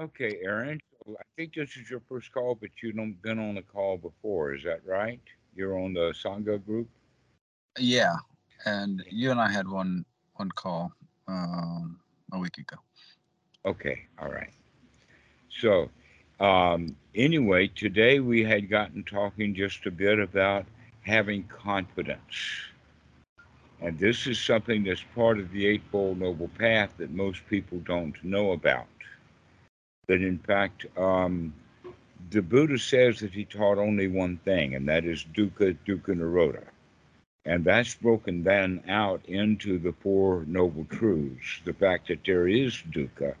Okay, Aaron. So I think this is your first call, but you've been on the call before. Is that right? You're on the Sangha group. Yeah, and you and I had one one call um, a week ago. Okay, all right. So, um, anyway, today we had gotten talking just a bit about having confidence. And this is something that's part of the Eightfold Noble Path that most people don't know about. That in fact, um, the Buddha says that he taught only one thing, and that is dukkha, dukkha nirodha. And that's broken then out into the Four Noble Truths the fact that there is dukkha,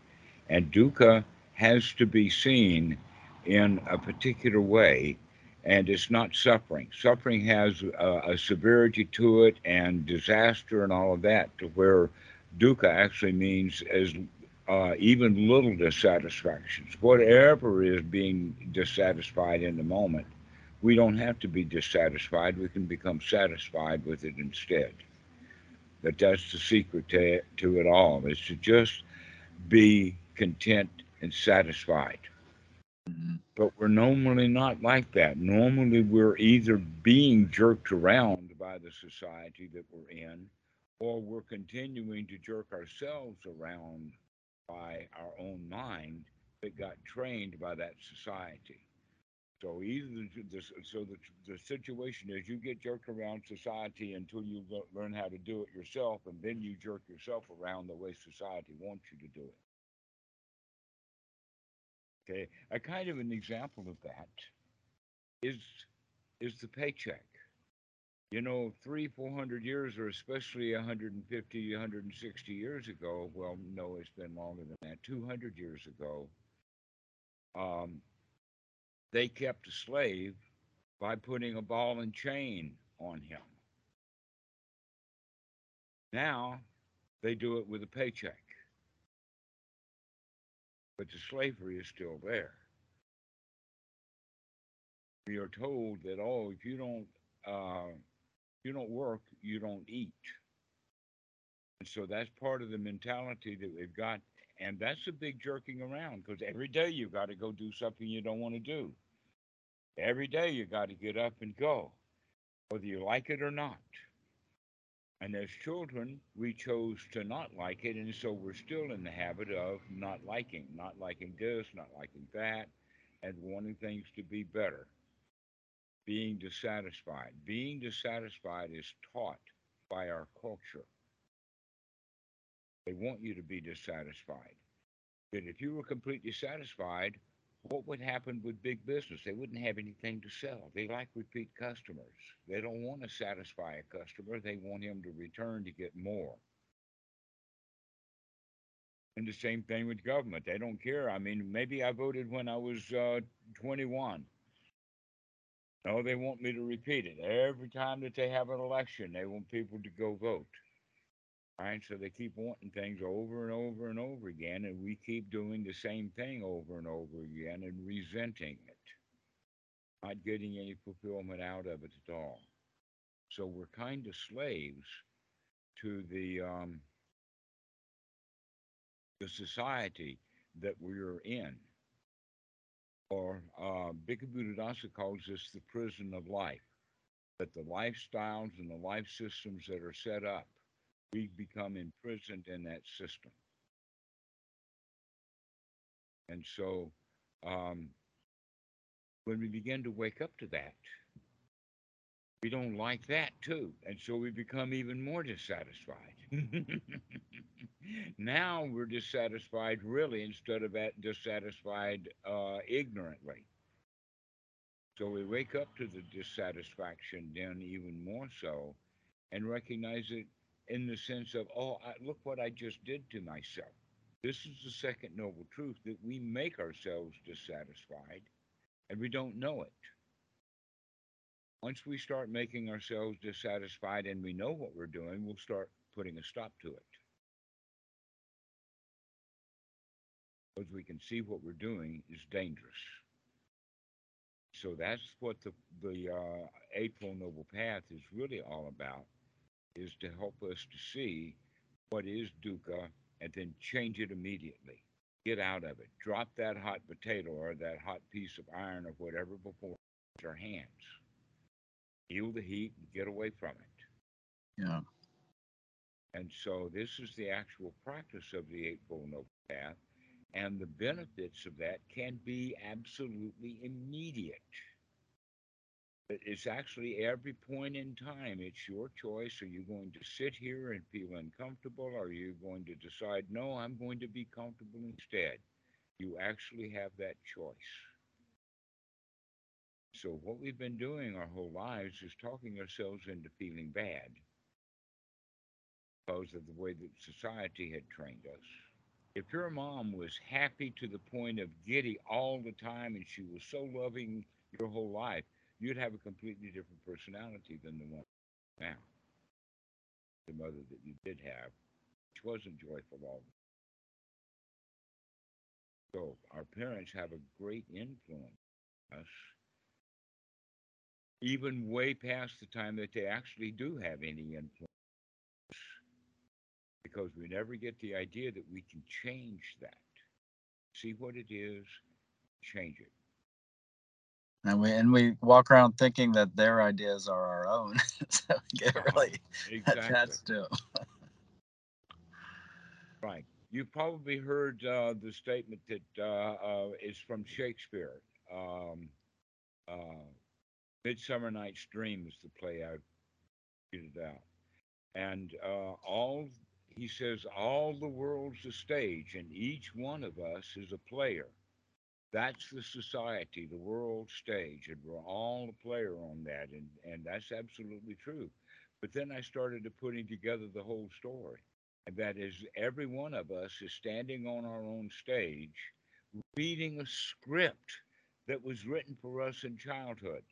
and dukkha has to be seen in a particular way and it's not suffering. Suffering has a, a, severity to it and disaster and all of that, to where dukkha actually means as uh, even little dissatisfactions. Whatever is being dissatisfied in the moment, we don't have to be dissatisfied. We can become satisfied with it instead. But that's the secret to, to it all, is to just be content and satisfied. Mm-hmm. But we're normally not like that. Normally, we're either being jerked around by the society that we're in, or we're continuing to jerk ourselves around by our own mind that got trained by that society. So either the, so the, the situation is you get jerked around society until you learn how to do it yourself, and then you jerk yourself around the way society wants you to do it. Okay, a kind of an example of that is is the paycheck. You know, three, four hundred years, or especially 150, 160 years ago. Well, no, it's been longer than that. 200 years ago, um, they kept a slave by putting a ball and chain on him. Now they do it with a paycheck but the slavery is still there. We are told that oh, if you don't uh, you don't work, you don't eat. And so that's part of the mentality that we've got, and that's a big jerking around because every day you've got to go do something you don't want to do. Every day you got to get up and go, whether you like it or not. And as children, we chose to not like it. And so we're still in the habit of not liking, not liking this, not liking that, and wanting things to be better. Being dissatisfied. Being dissatisfied is taught by our culture. They want you to be dissatisfied. That if you were completely satisfied, what would happen with big business? They wouldn't have anything to sell. They like repeat customers. They don't want to satisfy a customer, they want him to return to get more. And the same thing with government. They don't care. I mean, maybe I voted when I was uh, 21. No, they want me to repeat it. Every time that they have an election, they want people to go vote. Right? So they keep wanting things over and over and over again, and we keep doing the same thing over and over again and resenting it, not getting any fulfillment out of it at all. So we're kind of slaves to the um, the society that we're in. Or uh, Bhikkhu Buddhadasa calls this the prison of life, that the lifestyles and the life systems that are set up we become imprisoned in that system. And so um, when we begin to wake up to that, we don't like that too. And so we become even more dissatisfied. now we're dissatisfied really instead of dissatisfied uh, ignorantly. So we wake up to the dissatisfaction then even more so and recognize it in the sense of, oh, I, look what I just did to myself. This is the second noble truth that we make ourselves dissatisfied and we don't know it. Once we start making ourselves dissatisfied and we know what we're doing, we'll start putting a stop to it. Because we can see what we're doing is dangerous. So that's what the, the uh, Eightfold Noble Path is really all about is to help us to see what is dukkha and then change it immediately. Get out of it. Drop that hot potato or that hot piece of iron or whatever before your hands. Feel the heat and get away from it. Yeah. And so this is the actual practice of the Eightfold Noble Path. And the benefits of that can be absolutely immediate. It's actually every point in time, it's your choice. Are you going to sit here and feel uncomfortable? Or are you going to decide, no, I'm going to be comfortable instead? You actually have that choice. So, what we've been doing our whole lives is talking ourselves into feeling bad because of the way that society had trained us. If your mom was happy to the point of giddy all the time and she was so loving your whole life, you'd have a completely different personality than the one now. The mother that you did have, which wasn't joyful all the time. So our parents have a great influence on us, even way past the time that they actually do have any influence. Because we never get the idea that we can change that. See what it is, change it and we and we walk around thinking that their ideas are our own so we get really exactly. attached to them right you've probably heard uh, the statement that uh, uh, is from shakespeare um, uh, midsummer night's dream is the play i figured out and uh, all he says all the world's a stage and each one of us is a player that's the society, the world stage, and we're all a player on that, and and that's absolutely true. But then I started to putting together the whole story, and that is every one of us is standing on our own stage, reading a script that was written for us in childhood.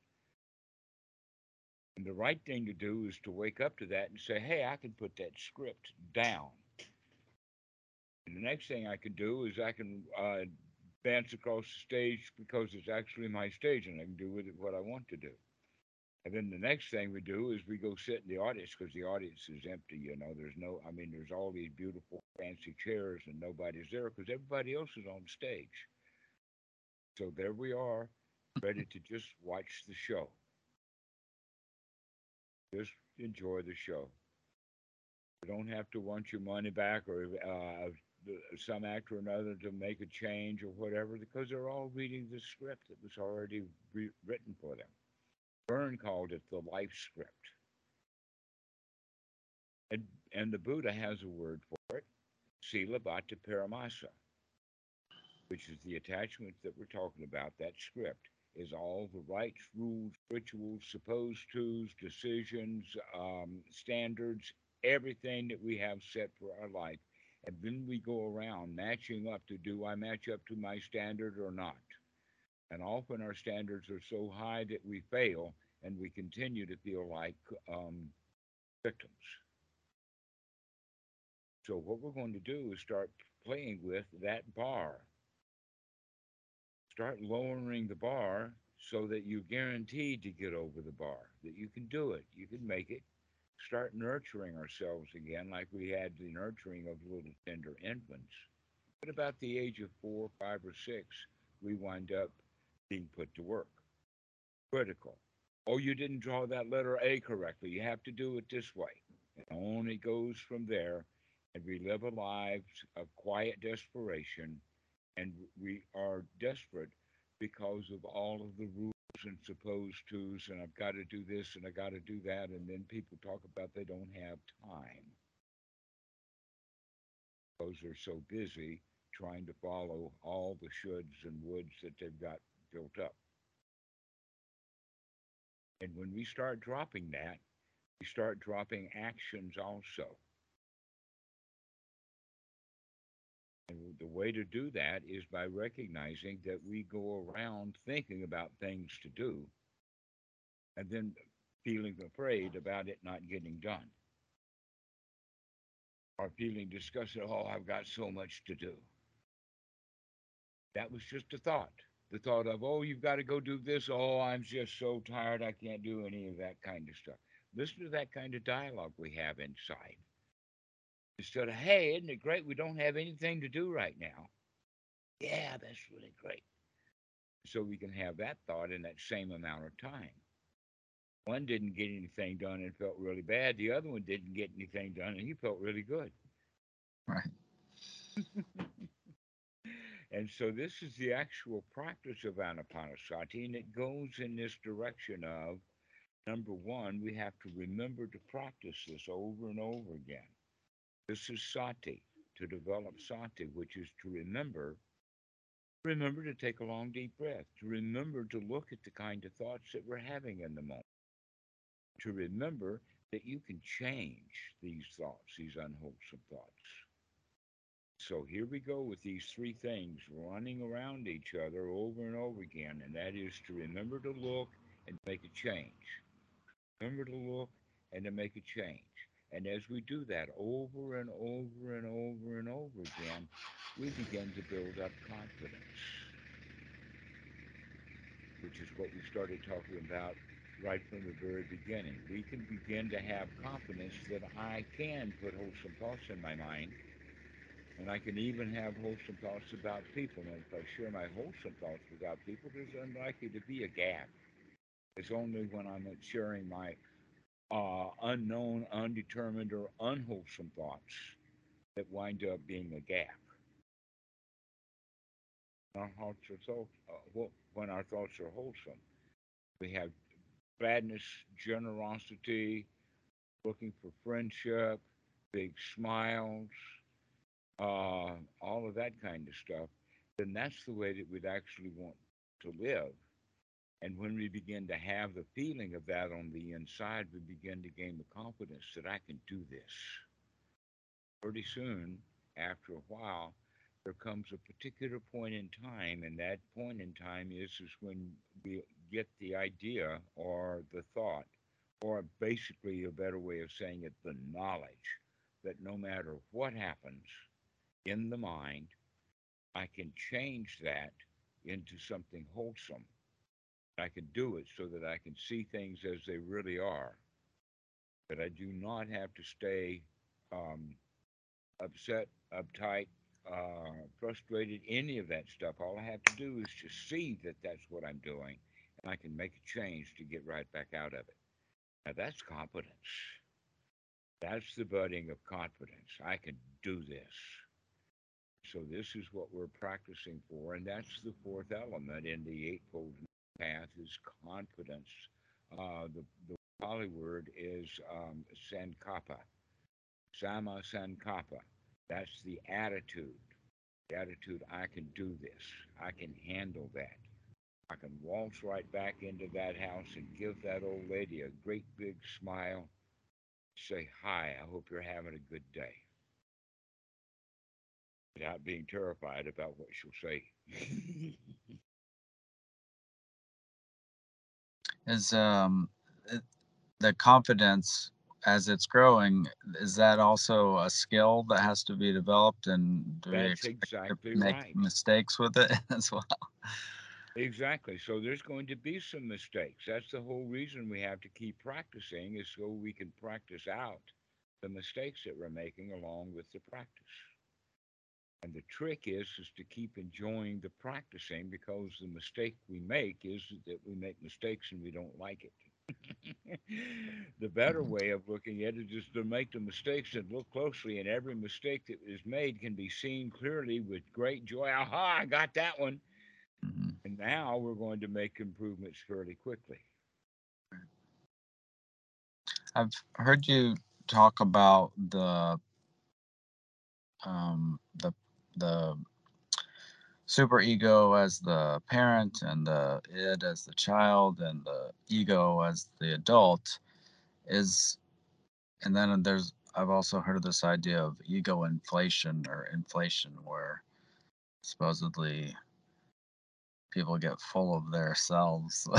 And the right thing to do is to wake up to that and say, "Hey, I can put that script down." And the next thing I can do is I can uh, dance across the stage because it's actually my stage and I can do with it what I want to do. And then the next thing we do is we go sit in the audience because the audience is empty. You know, there's no, I mean, there's all these beautiful fancy chairs and nobody's there because everybody else is on stage. So there we are, ready to just watch the show. Just enjoy the show. You don't have to want your money back or uh, some actor or another to make a change or whatever because they're all reading the script that was already re- written for them. Berne called it the life script. And, and the Buddha has a word for it, sila bhatta paramasa, which is the attachment that we're talking about. That script is all the rites, rules, rituals, supposed tos, decisions, um, standards, everything that we have set for our life and then we go around matching up to do I match up to my standard or not? And often our standards are so high that we fail and we continue to feel like um, victims. So, what we're going to do is start playing with that bar. Start lowering the bar so that you're guaranteed to get over the bar, that you can do it, you can make it, start nurturing ourselves again, like we had the nurturing of little tender infants. But about the age of four, five, or six, we wind up being put to work. Critical. Oh, you didn't draw that letter A correctly. You have to do it this way. It only goes from there, and we live a lives of quiet desperation, and we are desperate because of all of the rules and supposed tos, and I've got to do this and I got to do that, and then people talk about they don't have time because they're so busy trying to follow all the shoulds and woulds that they've got built up. And when we start dropping that, we start dropping actions also. And the way to do that is by recognizing that we go around thinking about things to do and then feeling afraid about it not getting done. Or feeling disgusted, oh, I've got so much to do. That was just a thought. The thought of, oh, you've got to go do this. Oh, I'm just so tired. I can't do any of that kind of stuff. Listen to that kind of dialogue we have inside instead of, hey, isn't it great we don't have anything to do right now? Yeah, that's really great. So we can have that thought in that same amount of time. One didn't get anything done and felt really bad. The other one didn't get anything done and he felt really good. Right. and so this is the actual practice of anapanasati, and it goes in this direction of number one, we have to remember to practice this over and over again. This is sati, to develop sati, which is to remember. Remember to take a long, deep breath, to remember to look at the kind of thoughts that we're having in the moment, to remember that you can change these thoughts, these unwholesome thoughts. So here we go with these three things running around each other over and over again, and that is to remember to look and make a change. Remember to look and to make a change. And as we do that over and over and over and over again, we begin to build up confidence, which is what we started talking about right from the very beginning. We can begin to have confidence that I can put wholesome thoughts in my mind, and I can even have wholesome thoughts about people. And if I share my wholesome thoughts without people, there's unlikely to be a gap. It's only when I'm sharing my uh, unknown, undetermined, or unwholesome thoughts that wind up being a gap. Our thoughts are so, uh, when our thoughts are wholesome, we have gladness, generosity, looking for friendship, big smiles, uh, all of that kind of stuff, then that's the way that we'd actually want to live. And when we begin to have the feeling of that on the inside, we begin to gain the confidence that I can do this. Pretty soon, after a while, there comes a particular point in time, and that point in time is, is when we get the idea or the thought, or basically a better way of saying it, the knowledge that no matter what happens in the mind, I can change that into something wholesome I can do it so that I can see things as they really are. That I do not have to stay um, upset, uptight, uh, frustrated, any of that stuff. All I have to do is just see that that's what I'm doing, and I can make a change to get right back out of it. Now that's confidence. That's the budding of confidence. I can do this. So this is what we're practicing for, and that's the fourth element in the eightfold path is confidence. Uh, the, the Pali word is um, sankappa, samma sankappa. That's the attitude. The attitude, I can do this. I can handle that. I can waltz right back into that house and give that old lady a great big smile. Say, hi, I hope you're having a good day. Without being terrified about what she'll say. is um, the confidence as it's growing is that also a skill that has to be developed? And do That's we exactly make right. mistakes with it as well? Exactly. So there's going to be some mistakes. That's the whole reason we have to keep practicing is so we can practice out the mistakes that we're making along with the practice and the trick is is to keep enjoying the practicing because the mistake we make is that we make mistakes and we don't like it. the better mm-hmm. way of looking at it is to make the mistakes and look closely, and every mistake that is made can be seen clearly with great joy. Aha, I got that one. Mm-hmm. And now we're going to make improvements fairly quickly. I've heard you talk about the um, the the super ego as the parent and the id as the child and the ego as the adult is and then there's i've also heard of this idea of ego inflation or inflation where supposedly people get full of their selves.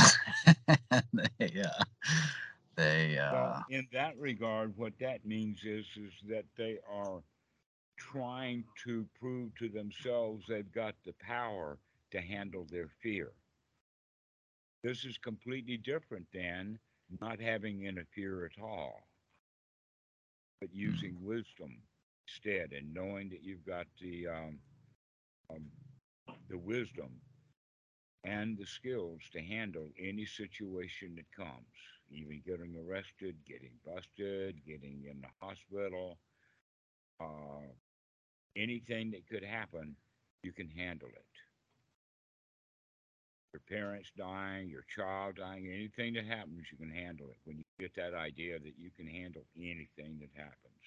They uh, they uh, well in that regard what that means is is that they are trying to prove to themselves they've got the power to handle their fear. This is completely different than not having any fear at all, but hmm. using wisdom instead and knowing that you've got the um, um, the wisdom and the skills to handle any situation that comes, even getting arrested, getting busted, getting in the hospital, uh, anything that could happen, you can handle it. Your parents dying, your child dying, anything that happens, you can handle it. When you get that idea that you can handle anything that happens,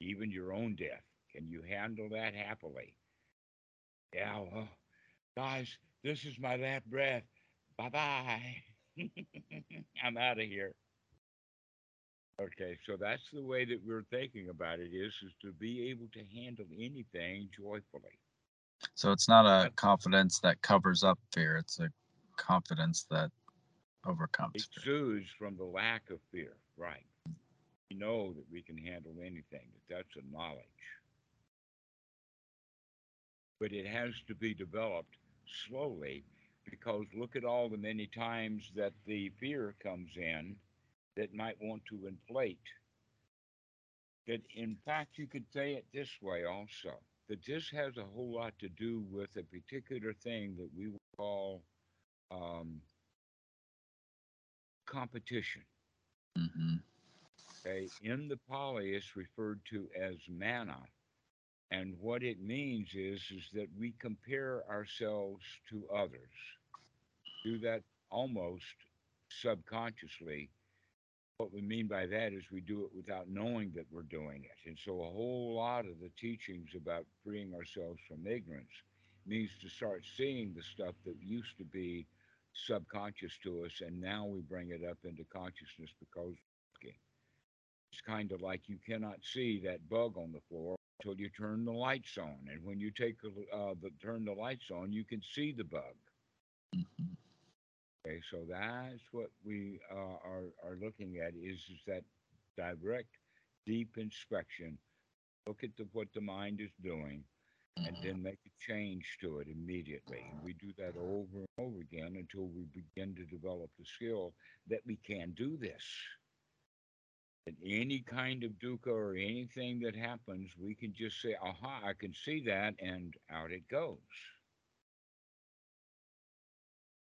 even your own death, can you handle that happily? Yeah, well, guys, this is my last breath. Bye bye. I'm out of here. Okay, so that's the way that we're thinking about it is is to be able to handle anything joyfully. So it's not a confidence that covers up fear. It's a confidence that overcomes It soothes from the lack of fear, right? We know that we can handle anything, that that's a knowledge. But it has to be developed slowly because look at all the many times that the fear comes in that might want to inflate. That in fact, you could say it this way also that this has a whole lot to do with a particular thing that we call um, competition. hmm Okay, in the Pali, it's referred to as mana, and what it means is is that we compare ourselves to others. Do that almost subconsciously. What we mean by that is we do it without knowing that we're doing it, and so a whole lot of the teachings about freeing ourselves from ignorance means to start seeing the stuff that used to be subconscious to us, and now we bring it up into consciousness because it's kind of like you cannot see that bug on the floor until you turn the lights on. And when you take uh, the turn the lights on, you can see the bug. hmm Okay, so that's what we uh, are are looking at is is that direct, deep inspection. Look at the, what the mind is doing, and hmm then make a change to it immediately. And we do that over and over again until we begin to develop the skill that we can do this. And any kind of dukkha or anything that happens, we can just say, aha, I can see that, and out it goes.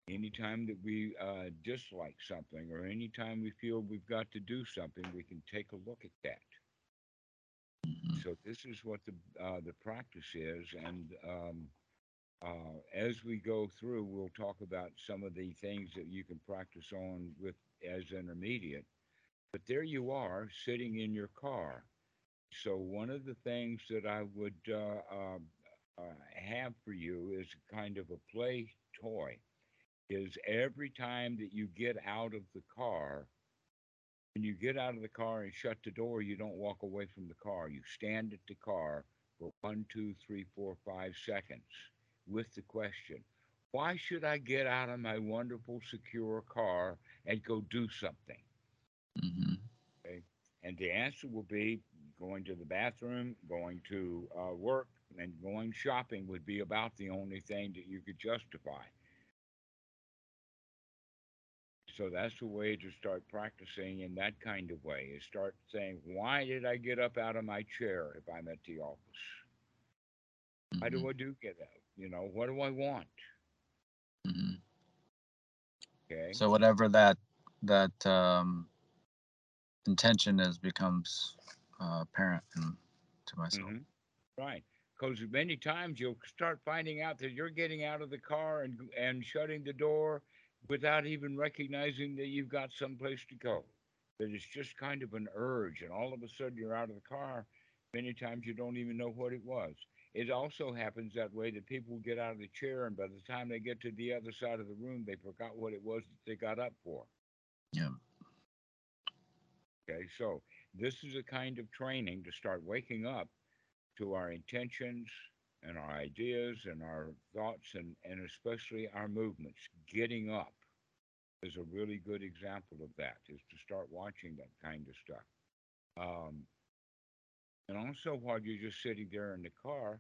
Anytime that we uh, dislike something or anytime we feel we've got to do something, we can take a look at that. hmm So this is what the uh, the practice is, and um, uh, as we go through, we'll talk about some of the things that you can practice on with as intermediate. But there you are, sitting in your car. So one of the things that I would uh, uh, uh, have for you is kind of a play toy. Is every time that you get out of the car, when you get out of the car and shut the door, you don't walk away from the car. You stand at the car for one, two, three, four, five seconds with the question, why should I get out of my wonderful, secure car and go do something? hmm Okay. And the answer will be going to the bathroom, going to uh, work, and going shopping would be about the only thing that you could justify. So that's the way to start practicing in that kind of way is start saying, why did I get up out of my chair if I'm at the office? Why hmm do I do get up? You know, what do I want? hmm Okay. So whatever that that um, intention is becomes uh, apparent in, to myself. hmm Right. Because many times you'll start finding out that you're getting out of the car and and shutting the door without even recognizing that you've got someplace to go. That it's just kind of an urge, and all of a sudden you're out of the car. Many times you don't even know what it was. It also happens that way that people get out of the chair, and by the time they get to the other side of the room, they forgot what it was that they got up for. Yeah. Okay, so this is a kind of training to start waking up to our intentions and our ideas and our thoughts and, and especially our movements. Getting up is a really good example of that, is to start watching that kind of stuff. Um, and also, while you're just sitting there in the car,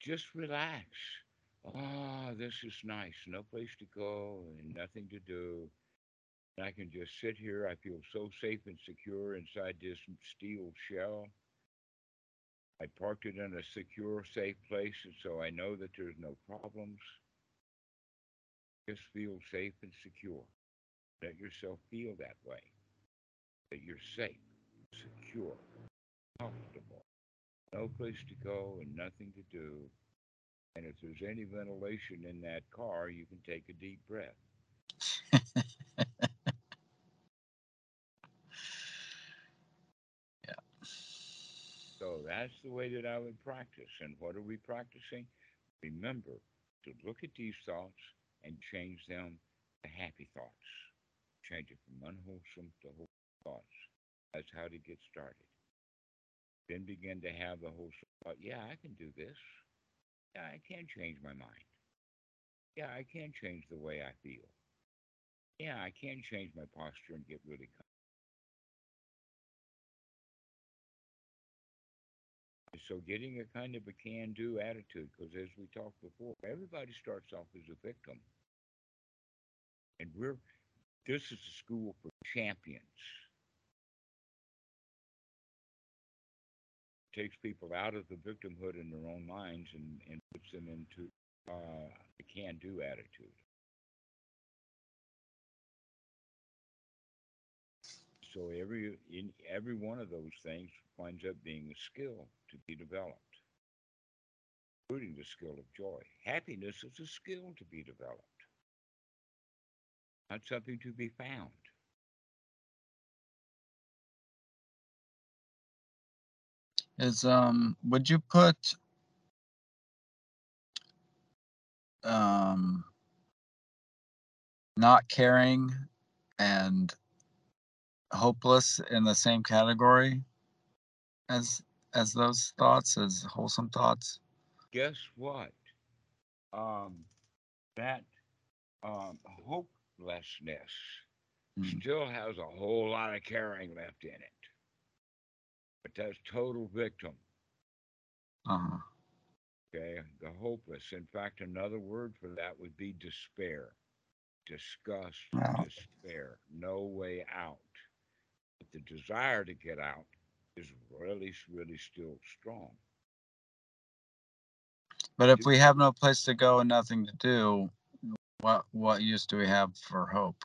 just relax. Ah, this is nice. No place to go and nothing to do. And I can just sit here. I feel so safe and secure inside this steel shell. I parked it in a secure, safe place, and so I know that there's no problems. Just feel safe and secure. Let yourself feel that way. That you're safe, secure, comfortable. No place to go and nothing to do. And if there's any ventilation in that car, you can take a deep breath. That's the way that I would practice. And what are we practicing? Remember to look at these thoughts and change them to happy thoughts. Change it from unwholesome to wholesome thoughts. That's how to get started. Then begin to have the wholesome thought, yeah, I can do this. Yeah, I can change my mind. Yeah, I can change the way I feel. Yeah, I can change my posture and get really comfortable. So getting a kind of a can-do attitude, because as we talked before, everybody starts off as a victim. And we're this is a school for champions. takes people out of the victimhood in their own minds and, and puts them into uh, a can-do attitude. So every in every one of those things winds up being a skill to be developed, including the skill of joy. Happiness is a skill to be developed, not something to be found. Is um would you put um not caring and hopeless in the same category as as those thoughts as wholesome thoughts Guess what? Um, that um, hopelessness Mm. still has a whole lot of caring left in it. But that's total victim. uh-huh Okay, the hopeless. In fact, another word for that would be despair, disgust, Wow. despair, no way out. But the desire to get out is really, really still strong. but if we have no place to go and nothing to do what what use do we have for hope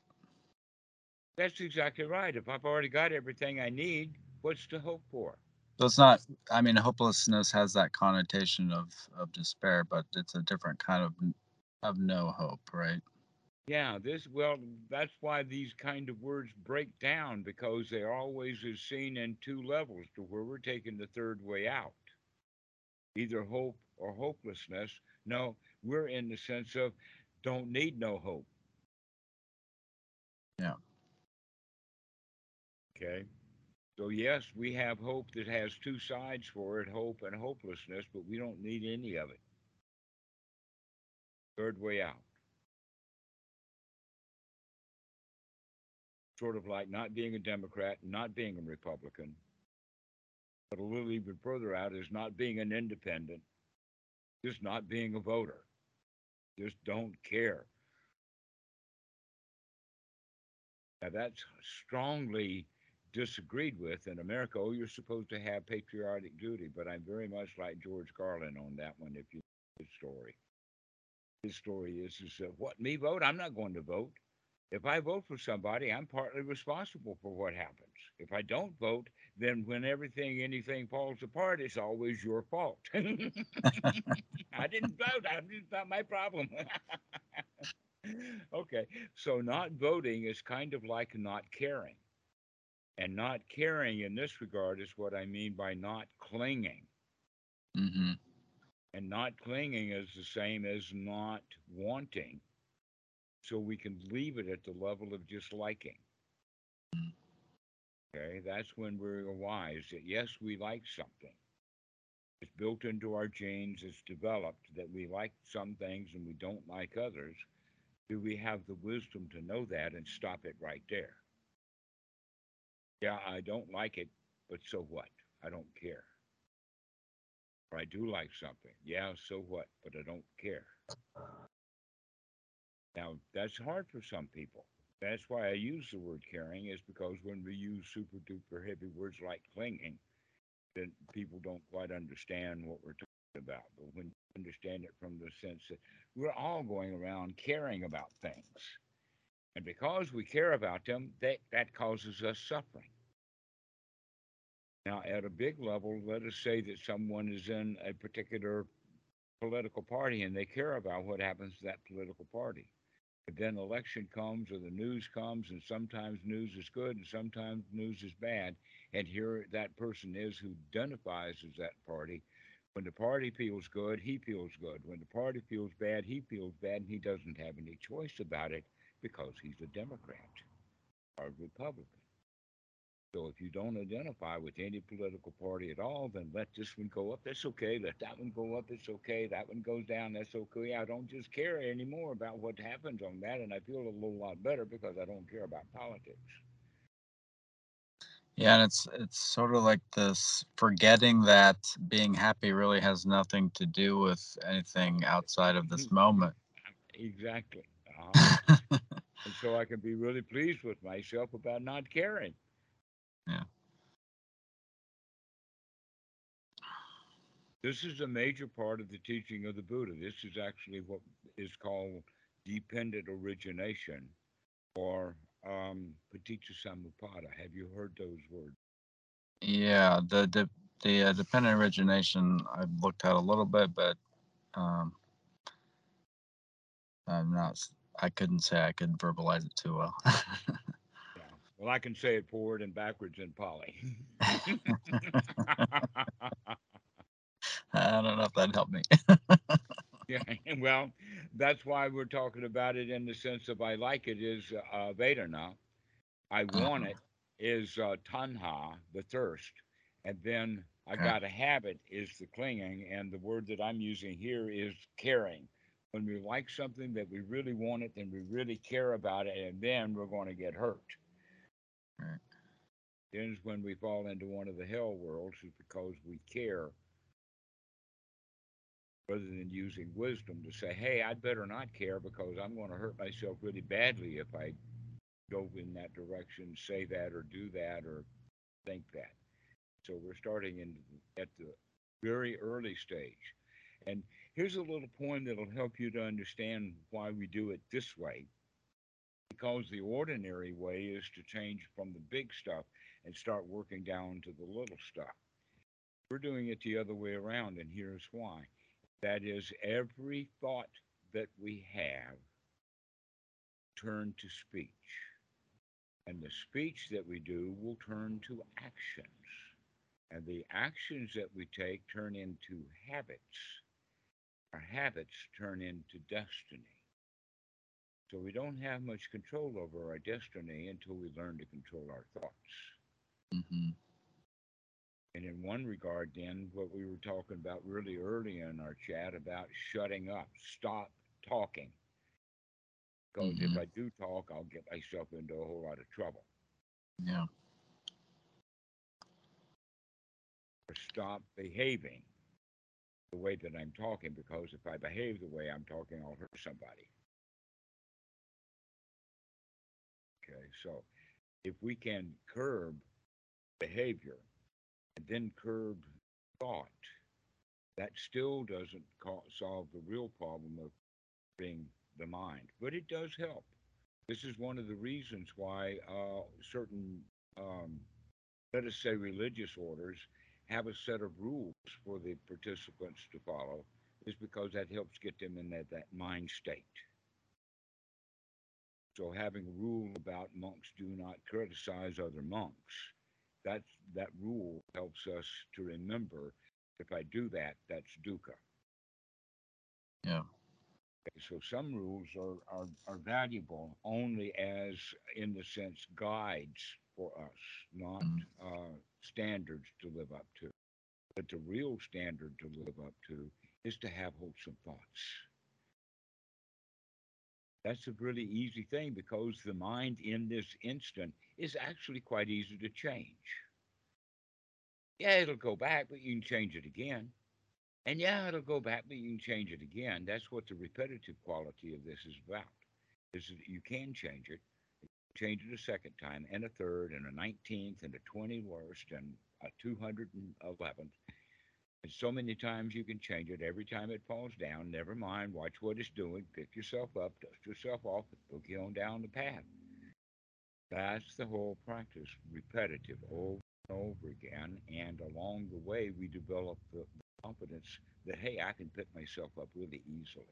That's exactly right. If I've already got everything I need, what's to hope for? so it's not i mean hopelessness has that connotation of of despair but it's a different kind of of no hope right Yeah, this, well, that's why these kind of words break down because they're always is seen in two levels to where we're taking the third way out. Either hope or hopelessness. No, we're in the sense of don't need no hope. Yeah. Okay. So, yes, we have hope that has two sides for it hope and hopelessness, but we don't need any of it. Third way out. Sort of like not being a Democrat, not being a Republican. But a little even further out is not being an independent, just not being a voter. Just don't care. Now, that's strongly disagreed with in America. Oh, you're supposed to have patriotic duty, but I'm very much like George Carlin on that one. If you know his story, his story is is uh, what me vote? I'm not going to vote. If I vote for somebody, I'm partly responsible for what happens. If I don't vote, then when everything anything falls apart, it's always your fault. I didn't vote. I it's not my problem. okay, so not voting is kind of like not caring. And not caring in this regard is what I mean by not clinging. mm-hmm. And not clinging is the same as not wanting. So we can leave it at the level of just liking. Okay, that's when we're wise that yes, we like something. It's built into our genes, it's developed that we like some things and we don't like others. Do we have the wisdom to know that and stop it right there? Yeah, I don't like it, but so what? I don't care. Or I do like something. Yeah, so what? But I don't care. Now, that's hard for some people. That's why I use the word caring, is because when we use super duper heavy words like clinging, then people don't quite understand what we're talking about. But when you understand it from the sense that we're all going around caring about things. And because we care about them, that, that causes us suffering. Now, at a big level, let us say that someone is in a particular political party and they care about what happens to that political party. But then election comes or the news comes, and sometimes news is good and sometimes news is bad. And here that person is who identifies as that party. When the party feels good, he feels good. When the party feels bad, he feels bad, and he doesn't have any choice about it because he's a Democrat or a Republican. So if you don't identify with any political party at all, then let this one go up. That's okay. Let that one go up. It's okay. That one goes down. That's okay. I don't just care anymore about what happens on that, and I feel a little lot better because I don't care about politics. Yeah, and it's it's sort of like this forgetting that being happy really has nothing to do with anything outside of this moment. exactly. Uh-huh. and so I can be really pleased with myself about not caring. This is a major part of the teaching of the Buddha. This is actually what is called dependent origination or um, paticca Have you heard those words? Yeah, the the, the uh, dependent origination I've looked at a little bit, but um, I'm not. I couldn't say I could verbalize it too well. yeah. Well, I can say it forward and backwards in Pali. I don't know if that helped me. yeah, well, that's why we're talking about it in the sense of I like it is uh, Vedana. I want uh-huh. it is uh, tanha, the thirst, and then I got to have it is the clinging, and the word that I'm using here is caring. When we like something that we really want it, then we really care about it, and then we're going to get hurt. Right. Then is when we fall into one of the hell worlds, is because we care rather than using wisdom to say, hey, I'd better not care because I'm going to hurt myself really badly if I go in that direction, say that, or do that, or think that. So we're starting in at the very early stage. And here's a little point that'll help you to understand why we do it this way. Because the ordinary way is to change from the big stuff and start working down to the little stuff. We're doing it the other way around, and here's why. That is, every thought that we have turn to speech. And the speech that we do will turn to actions. And the actions that we take turn into habits. Our habits turn into destiny. So we don't have much control over our destiny until we learn to control our thoughts. Mm-hmm. And in one regard, then, what we were talking about really early in our chat about shutting up, stop talking. Because mm-hmm. if I do talk, I'll get myself into a whole lot of trouble. Yeah. Or stop behaving the way that I'm talking, because if I behave the way I'm talking, I'll hurt somebody. Okay, so if we can curb behavior, and then curb thought, that still doesn't solve the real problem of being the mind, but it does help. This is one of the reasons why uh, certain, um, let us say, religious orders have a set of rules for the participants to follow, is because that helps get them in that, that mind state. So having a rule about monks do not criticize other monks that that rule helps us to remember if I do that, that's dukkha. Yeah. Okay, So some rules are, are, are valuable only as, in the sense, guides for us, not mm. uh, standards to live up to. But the real standard to live up to is to have wholesome thoughts. That's a really easy thing because the mind in this instant is actually quite easy to change. Yeah, it'll go back, but you can change it again. And yeah, it'll go back, but you can change it again. That's what the repetitive quality of this is about. Is that you can change it, change it a second time, and a third, and a 19th, and a 21st, and a 211th. And so many times you can change it. Every time it falls down, never mind. Watch what it's doing. Pick yourself up, dust yourself off, and you on down the path. That's the whole practice, repetitive, over and over again. And along the way, we develop the, the confidence that, hey, I can pick myself up really easily.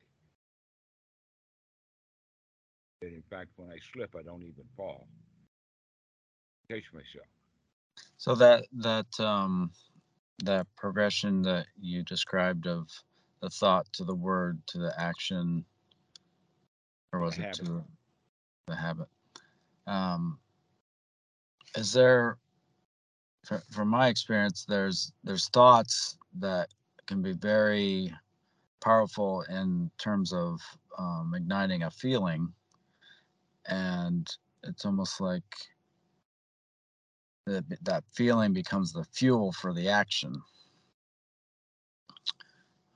And in fact, when I slip, I don't even fall. Catch myself. So that that um that progression that you described of the thought to the word to the action? Or was The it habit. to the habit? Um is there fr- from my experience there's there's thoughts that can be very powerful in terms of um, igniting a feeling. And it's almost like that that feeling becomes the fuel for the action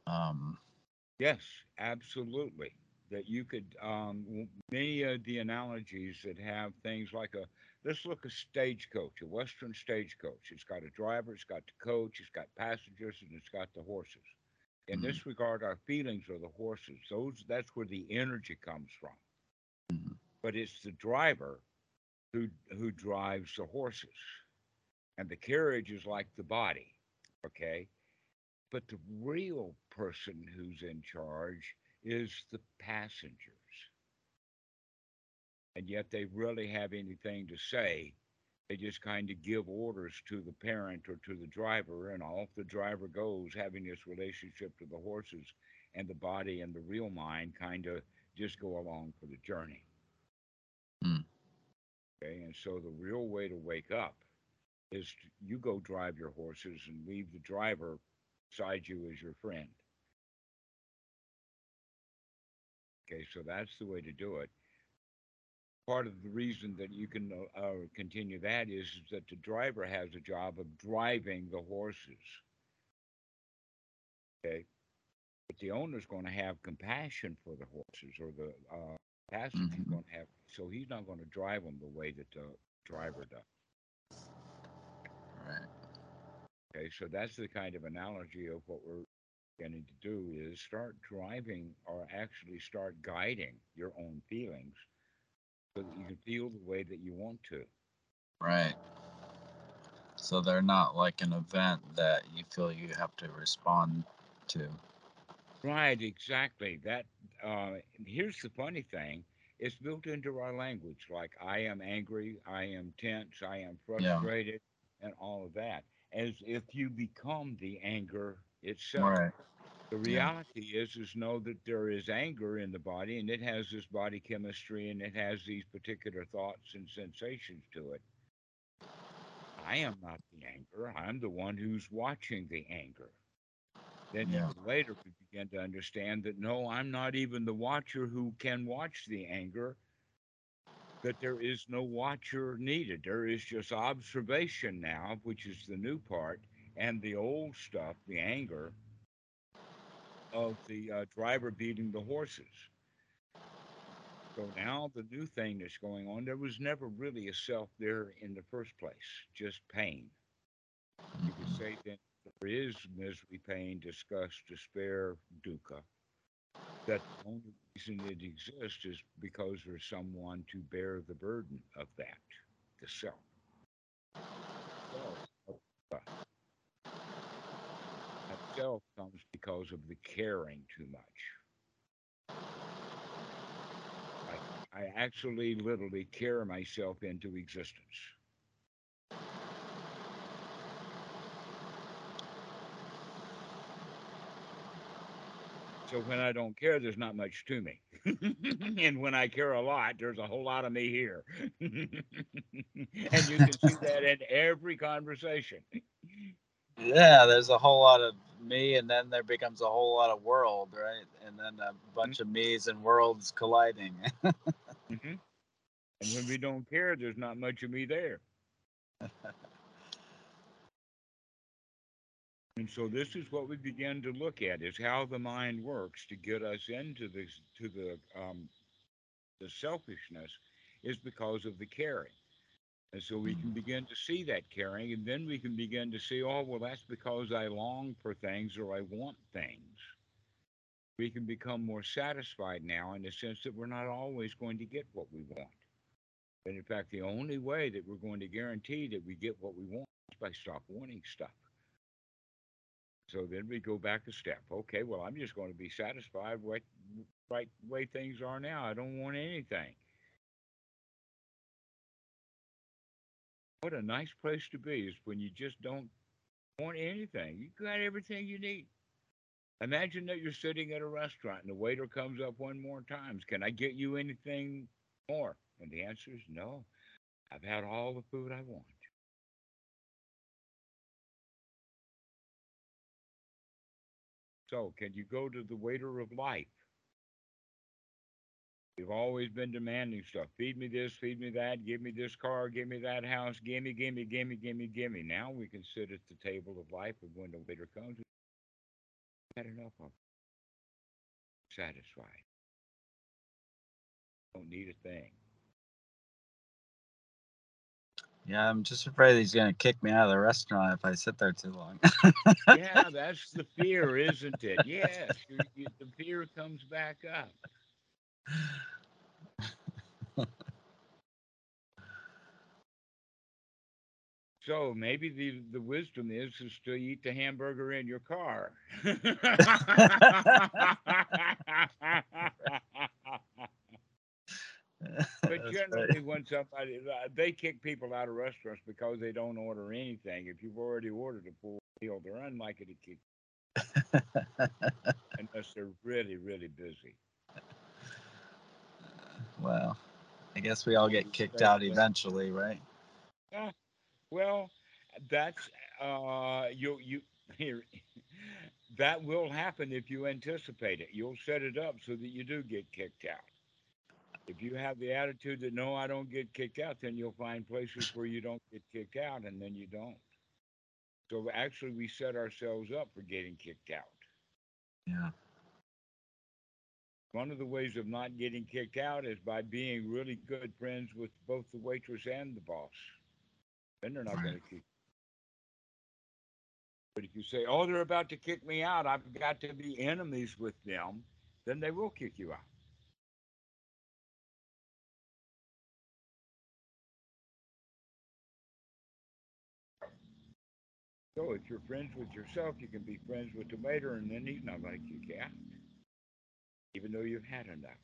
um, Yes, absolutely. That you could, um, many of the analogies that have things like a, let's look a stagecoach, a Western stagecoach. It's got a driver, it's got the coach, it's got passengers, and it's got the horses. In mhm, this regard, our feelings are the horses. Those, that's where the energy comes from. mhm, But it's the driver who who drives the horses, and the carriage is like the body. Okay, but the real person who's in charge is the passengers. And yet they really have anything to say. They just kind of give orders to the parent or to the driver, and off the driver goes, having this relationship to the horses and the body and the real mind kind of just go along for the journey. mm, Okay, and so the real way to wake up is you go drive your horses and leave the driver beside you as your friend. Okay, so that's the way to do it. Part of the reason that you can uh, uh, continue that is, is that the driver has a job of driving the horses. Okay, but the owner's going to have compassion for the horses, or the uh, passenger's mhm, going to have. So he's not going to drive them the way that the driver does. Right Okay, so that's the kind of analogy of what we're beginning to do is start driving or actually start guiding your own feelings so that you can feel the way that you want to. right so they're not like an event that you feel you have to respond to Right, exactly. That uh, here's the funny thing: it's built into our language. Like I am angry, I am tense, I am frustrated. yeah frustrated, and all of that, as if you become the anger itself. right The yeah reality is, is know that there is anger in the body, and it has this body chemistry, and it has these particular thoughts and sensations to it. I am not the anger. I'm the one who's watching the anger. Then yeah later we begin to understand that no, I'm not even the watcher who can watch the anger, that there is no watcher needed. There is just observation now, which is the new part, and the old stuff, the anger of the uh, driver beating the horses. So now the new thing that's going on, there was never really a self there in the first place, just pain. You could say that there is misery, pain, disgust, despair, dukkha that the only reason it exists is because there's someone to bear the burden of that, the self. That self comes because of the caring too much. Like I actually literally care myself into existence. So when I don't care, there's not much to me. and when I care a lot, there's a whole lot of me here. and you can see that in every conversation. yeah there's a whole lot of me and then there becomes a whole lot of world right and then a bunch of me's and worlds colliding hmm And when we don't care, there's not much of me there. And so this is what we begin to look at is how the mind works to get us into this to the um, the selfishness is because of the caring. And so we can Mm. begin to see that caring, and then we can begin to see, oh, well, that's because I long for things or I want things. We can become more satisfied now in the sense that we're not always going to get what we want. And in fact, the only way that we're going to guarantee that we get what we want is by stop wanting stuff. So then we go back a step. Okay, well, I'm just going to be satisfied with right way things are now. I don't want anything. What a nice place to be is when you just don't want anything. You got everything you need. Imagine that you're sitting at a restaurant and the waiter comes up one more times. Can I get you anything more? And the answer is no. I've had all the food I want. So, can you go to the waiter of life? You've always been demanding stuff. Feed me this, feed me that, give me this car, give me that house, gimme, gimme, gimme, gimme, gimme. Now we can sit at the table of life, and when the waiter comes, had enough of. Satisfied. Don't need a thing. Yeah, I'm just afraid he's gonna kick me out of the restaurant if I sit there too long. Yeah, that's the fear, isn't it? Yes, you, you, the fear comes back up. So maybe the, the wisdom is is to eat the hamburger in your car. but generally, right. when somebody uh, they kick people out of restaurants because they don't order anything. If you've already ordered a full meal, they're unlikely to kick unless they're really really busy. well, I guess we all get kicked out eventually, right? Yeah, well, that's uh, you you here. That will happen if you anticipate it. You'll set it up so that you do get kicked out. If you have the attitude that no, I don't get kicked out, then you'll find places where you don't get kicked out, and then you don't. So actually, we set ourselves up for getting kicked out. Yeah. One of the ways of not getting kicked out is by being really good friends with both the waitress and the boss. Then they're not Right. going to kick. You out. But if you say, "Oh, they're about to kick me out. I've got to be enemies with them," then they will kick you out. So if you're friends with yourself, you can be friends with the waiter, and then eat not like you out, even though you've had enough.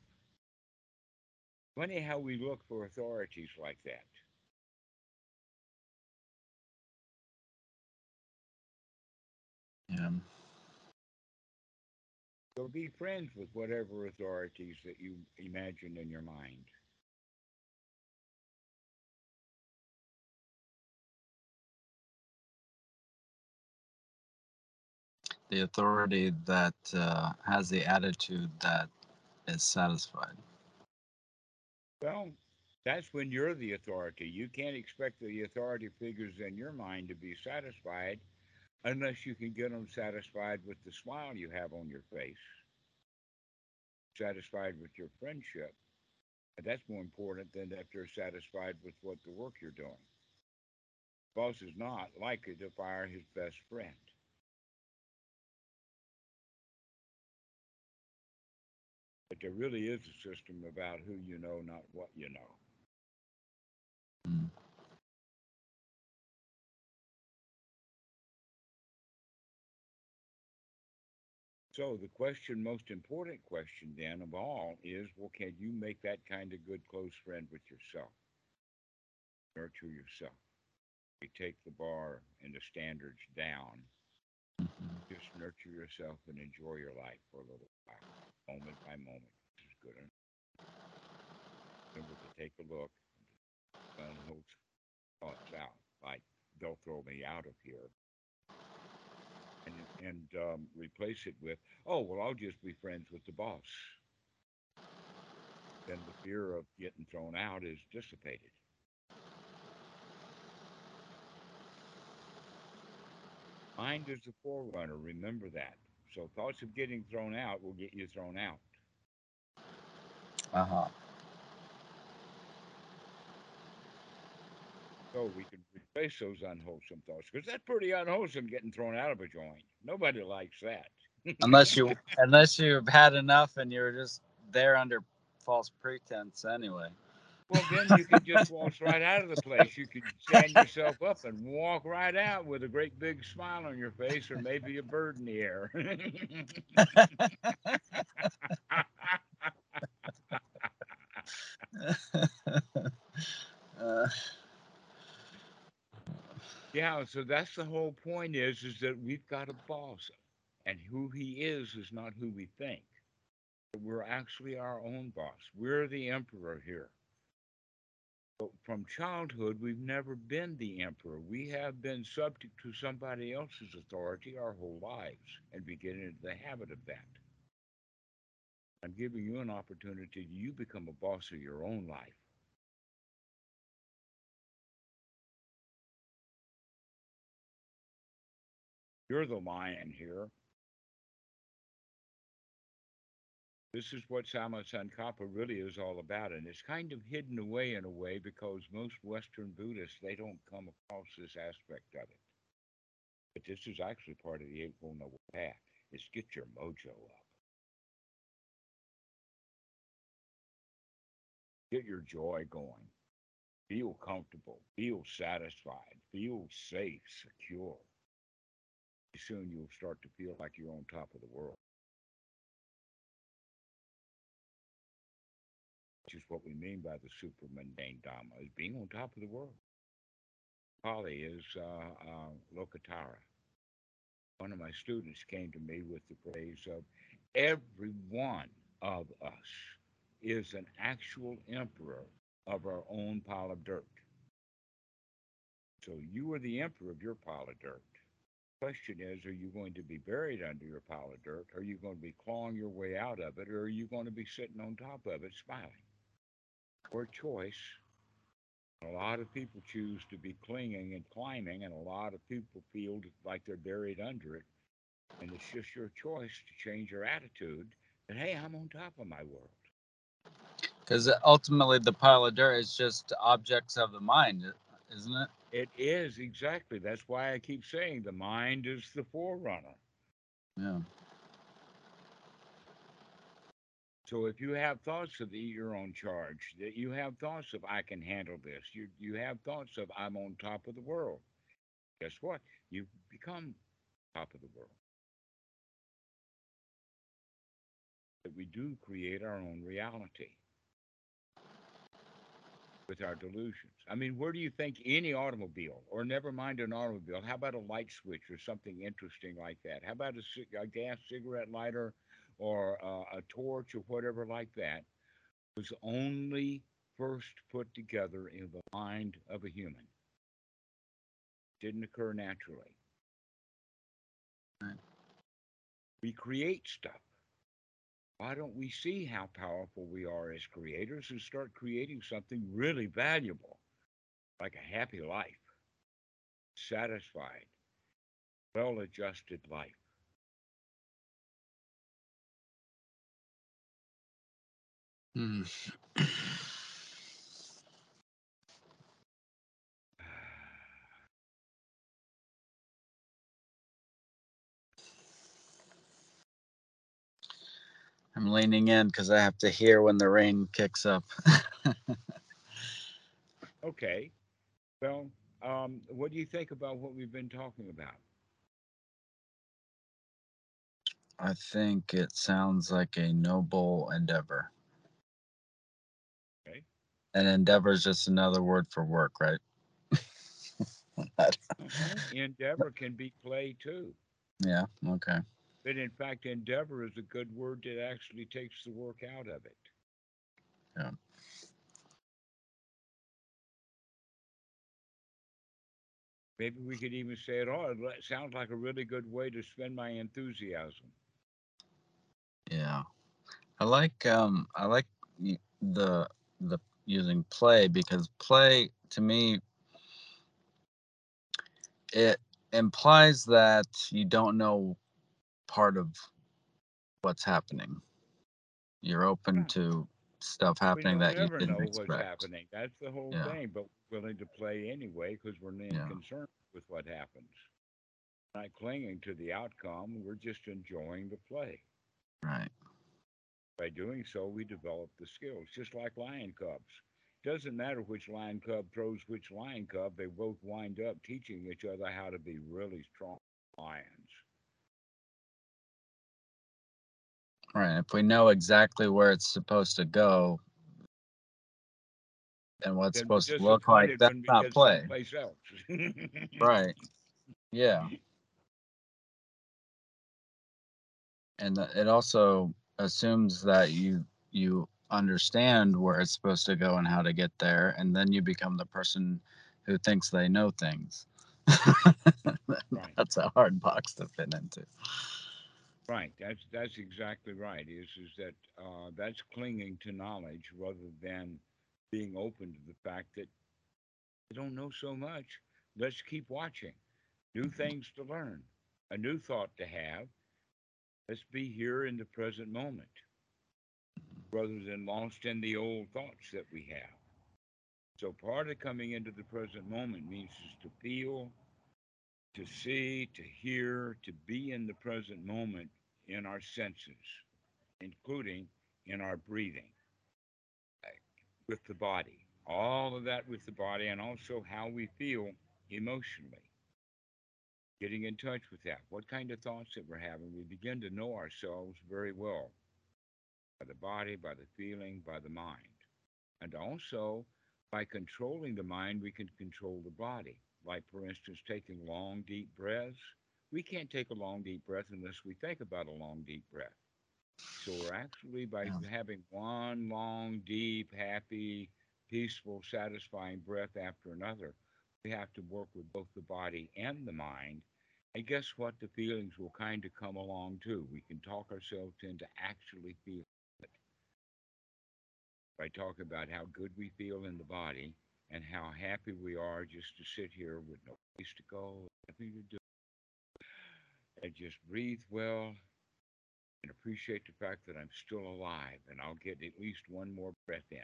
Funny how we look for authorities like that. Yeah. So be friends with whatever authorities that you imagine in your mind. The authority that uh, has the attitude that is satisfied. Well, that's when you're the authority. You can't expect the authority figures in your mind to be satisfied unless you can get them satisfied with the smile you have on your face, satisfied with your friendship. And that's more important than if they're satisfied with what the work you're doing. Boss is not likely to fire his best friend. There really is a system about who you know, not what you know. So the question, most important question then of all is, well, can you make that kind of good close friend with yourself? Nurture yourself. You take the bar and the standards down. Mhm. Just nurture yourself and enjoy your life for a little while, moment by moment. This is good enough. Remember to take a look. Sun holds thoughts out, like they'll throw me out of here. And, and um, replace it with, oh, well, I'll just be friends with the boss. Then the fear of getting thrown out is dissipated. Mind is the forerunner. Remember that. So thoughts of getting thrown out will get you thrown out. Uh huh. so we can replace those unwholesome thoughts because that's pretty unwholesome getting thrown out of a joint. Nobody likes that. unless you unless you've had enough and you're just there under false pretense anyway. Well, then you could just waltz right out of the place. You could stand yourself up and walk right out with a great big smile on your face, or maybe a bird in the air. uh, yeah, so that's the whole point is is that we've got a boss, and who he is is not who we think. We're actually our own boss. We're the emperor here. From childhood, we've never been the emperor. We have been subject to somebody else's authority our whole lives and begin into the habit of that. I'm giving you an opportunity to you become a boss of your own life. You're the lion here. This is what Samma Sankappa really is all about, and it's kind of hidden away in a way because most Western Buddhists they don't come across this aspect of it. But this is actually part of the Eightfold Noble Path. Is get your mojo up. Get your joy going. Feel comfortable. Feel satisfied. Feel safe, secure. Soon you'll start to feel like you're on top of the world. Is what we mean by the super mundane Dhamma, is being on top of the world. Pali is uh, uh, Lokuttara. One of my students came to me with the phrase of every one of us is an actual emperor of our own pile of dirt. So you are the emperor of your pile of dirt. Question is, are you going to be buried under your pile of dirt? Are you going to be clawing your way out of it? Or are you going to be sitting on top of it smiling? Or choice. A lot of people choose to be clinging and climbing, and a lot of people feel like they're buried under it. And it's just your choice to change your attitude that, hey, I'm on top of my world. Because ultimately, the pile of dirt is just objects of the mind, isn't it? It is exactly. That's why I keep saying the mind is the forerunner. Yeah. So if you have thoughts of you're on charge, that you have thoughts of I can handle this, you you have thoughts of I'm on top of the world. Guess what? You become top of the world. That we do create our own reality with our delusions. I mean, where do you think any automobile, or never mind an automobile, how about a light switch or something interesting like that? How about a, a gas cigarette lighter or uh, a torch or whatever like that? Was only first put together in the mind of a human. Didn't occur naturally. We create stuff why don't we see how powerful we are as creators and start creating something really valuable, like a happy life, satisfied, well adjusted life? Hmm. I'm leaning in because I have to hear when the rain kicks up. okay. Well, um, what do you think about what we've been talking about? I think it sounds like a noble endeavor. And endeavor is just another word for work, right? Endeavor can be play too. Yeah, okay. But in fact, endeavor is a good word that actually takes the work out of it. Yeah. Maybe we could even say it all. It sounds like a really good way to spend my enthusiasm. Yeah. I like um I like the the using play because play to me it implies that you don't know part of what's happening. You're open Yeah. to stuff happening that you didn't know what's expect. happening. That's the whole Yeah, thing. But willing to play anyway because we're not yeah, concerned with what happens. Not clinging to the outcome. We're just enjoying the play. right. By doing so, we develop the skills, just like lion cubs. Doesn't matter which lion cub throws which lion cub, they both wind up teaching each other how to be really strong lions. Right. If we know exactly where it's supposed to go and what it's Then supposed to look like, that's not play. Right. Yeah. And it also assumes that you you understand where it's supposed to go and how to get there, and then you become the person who thinks they know things. right. That's a hard box to fit into. Right. That's that's exactly right. Is is that uh, that's clinging to knowledge rather than being open to the fact that I don't know so much. Let's keep watching. New things to learn, a new thought to have. Let's be here in the present moment rather than lost in the old thoughts that we have. So part of coming into the present moment means is to feel, to see, to hear, to be in the present moment in our senses, including in our breathing, with the body. All of that with the body and also how we feel emotionally. Getting in touch with that. What kind of thoughts that we're having. We begin to know ourselves very well by the body, by the feeling, by the mind. And also by controlling the mind, we can control the body. Like, for instance, taking long, deep breaths. We can't take a long, deep breath unless we think about a long, deep breath. So, we're actually, by Yeah. having one long, deep, happy, peaceful, satisfying breath after another, we have to work with both the body and the mind. And guess what? The feelings will kind of come along too. We can talk ourselves into actually feeling it by talking about how good we feel in the body and how happy we are just to sit here with no place to go, nothing to do, and just breathe well and appreciate the fact that I'm still alive and I'll get at least one more breath in.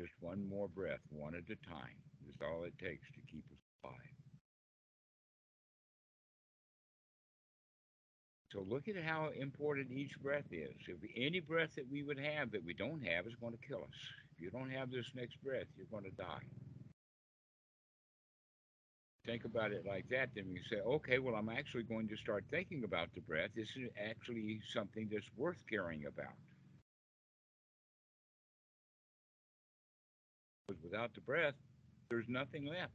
Just one more breath, one at a time, is all it takes to keep us alive. So look at how important each breath is. If any breath that we would have that we don't have is going to kill us. If you don't have this next breath, you're going to die. Think about it like that, then you say, okay, well, I'm actually going to start thinking about the breath. This is actually something that's worth caring about. Because without the breath, there's nothing left.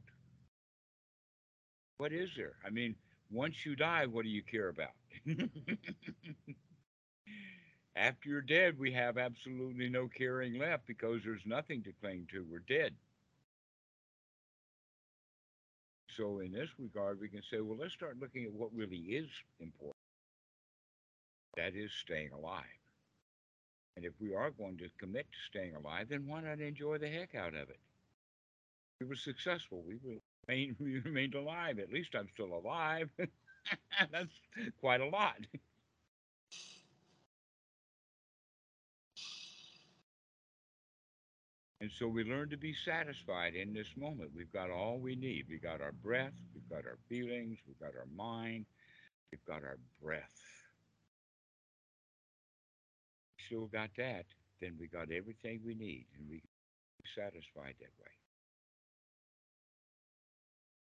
What is there? I mean, once you die, what do you care about? After you're dead, we have absolutely no caring left because there's nothing to cling to. We're dead. So, in this regard, we can say, well, let's start looking at what really is important. That is staying alive. And if we are going to commit to staying alive, then why not enjoy the heck out of it? We were successful. We remained, we remained alive. At least I'm still alive. That's quite a lot. And so we learn to be satisfied in this moment. We've got all we need. We've got our breath, we've got our feelings, we've got our mind, we've got our breath. Still got that, then we got everything we need and we can be satisfied that way.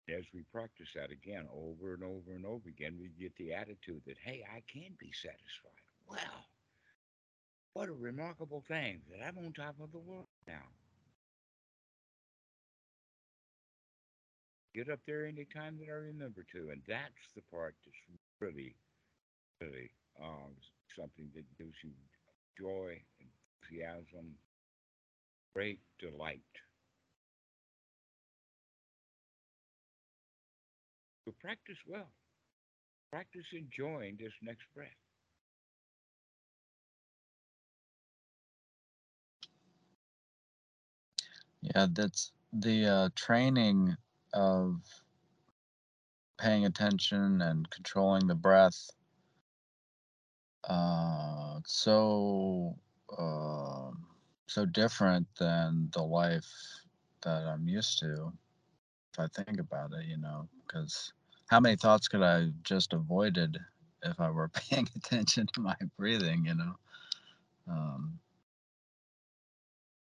As we practice that again over and over and over again, we get the attitude that, hey, I can be satisfied. Wow, what a remarkable thing that I'm on top of the world now. Get up there any time that I remember to. And that's the part that's really, really um, something that gives you joy, enthusiasm, great delight. So practice well. Practice enjoying this next breath. Yeah, that's the uh, training of paying attention and controlling the breath uh, so um, so different than the life that I'm used to. If I think about it, you know, because how many thoughts could I have just avoided if I were paying attention to my breathing, you know? Um,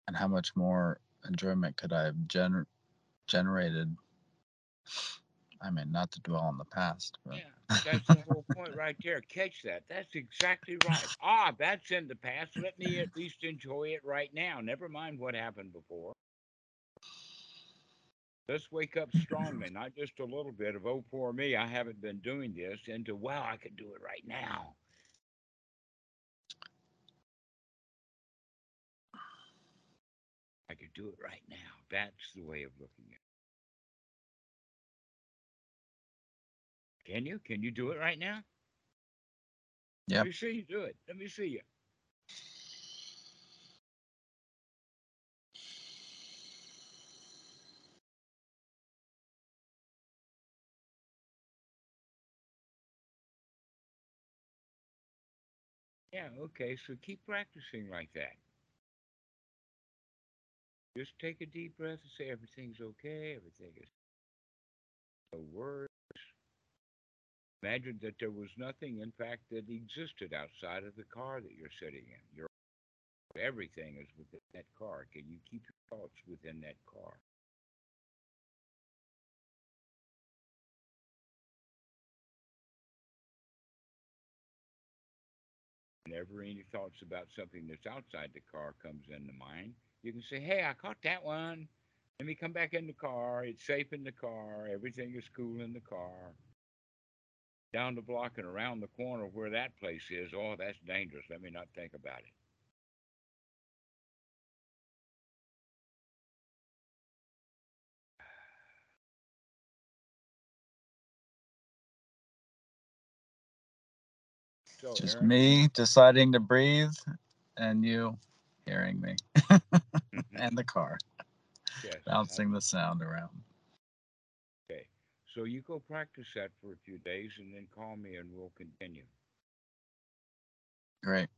and how much more enjoyment could I have gener- generated? I mean, not to dwell on the past, but Yeah, that's the whole point right there. Catch that. That's exactly right. Ah, that's in the past. Let me at least enjoy it right now. Never mind what happened before. Let's wake up strongly, not just a little bit of, oh, poor me, I haven't been doing this, into, wow, I could do it right now. I could do it right now. That's the way of looking at it. Can you? Can you do it right now? Yep. Let me see you do it. Let me see you. Yeah, okay. So keep practicing like that. Just take a deep breath and say everything's okay, everything is no worries. Imagine that there was nothing, in fact, that existed outside of the car that you're sitting in. Your everything is within that car. Can you keep your thoughts within that car? Whenever any thoughts about something that's outside the car comes into mind, you can say, "Hey, I caught that one. Let me come back in the car. It's safe in the car. Everything is cool in the car." Down the block and around the corner where that place is, oh, that's dangerous. Let me not think about it. So, just Aaron, me deciding to breathe and you hearing me mm-hmm. and the car yes, bouncing the sound around. okay. So you go practice that for a few days and then call me and we'll continue. Great.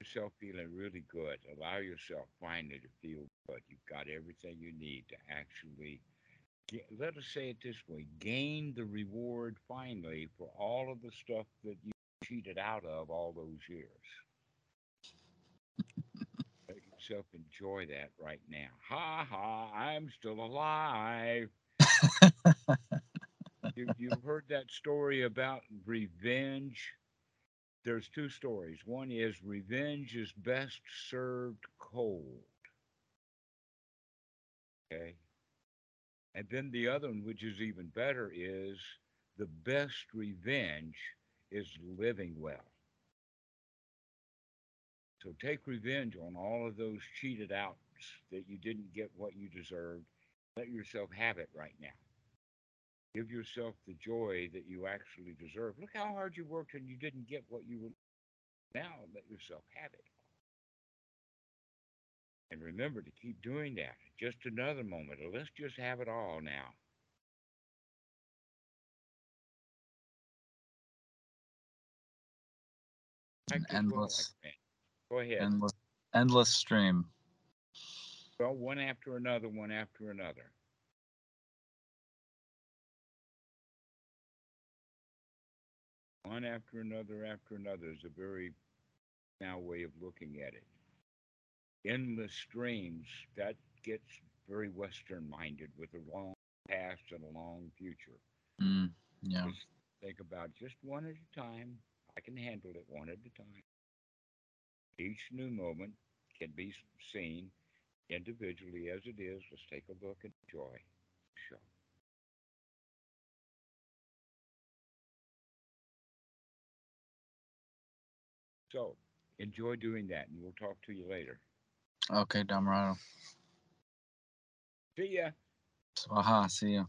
Yourself feeling really good. Allow yourself finally to feel good. You've got everything you need to actually let us say it this way gain the reward finally for all of the stuff that you cheated out of all those years. Let yourself enjoy that right now. Ha ha, I'm still alive. you, you've heard that story about revenge. There's two stories. One is revenge is best served cold. Okay. And then the other one, which is even better, is the best revenge is living well. So take revenge on all of those cheated outs that you didn't get what you deserved. Let yourself have it right now. Give yourself the joy that you actually deserve. Look how hard you worked and you didn't get what you were. Now let yourself have it. And remember to keep doing that. Just another moment. Let's just have it all now. An endless. Go ahead. endless, endless stream. Well, one after another, one after another. One after another after another is a very now way of looking at it. Endless streams, that gets very Western minded with a long past and a long future. Mm, yeah. Just think about just one at a time. I can handle it one at a time. Each new moment can be seen individually as it is. Let's take a look and enjoy. So enjoy doing that, and we'll talk to you later. Okay, Dhammarato. See ya. Swaha. See you.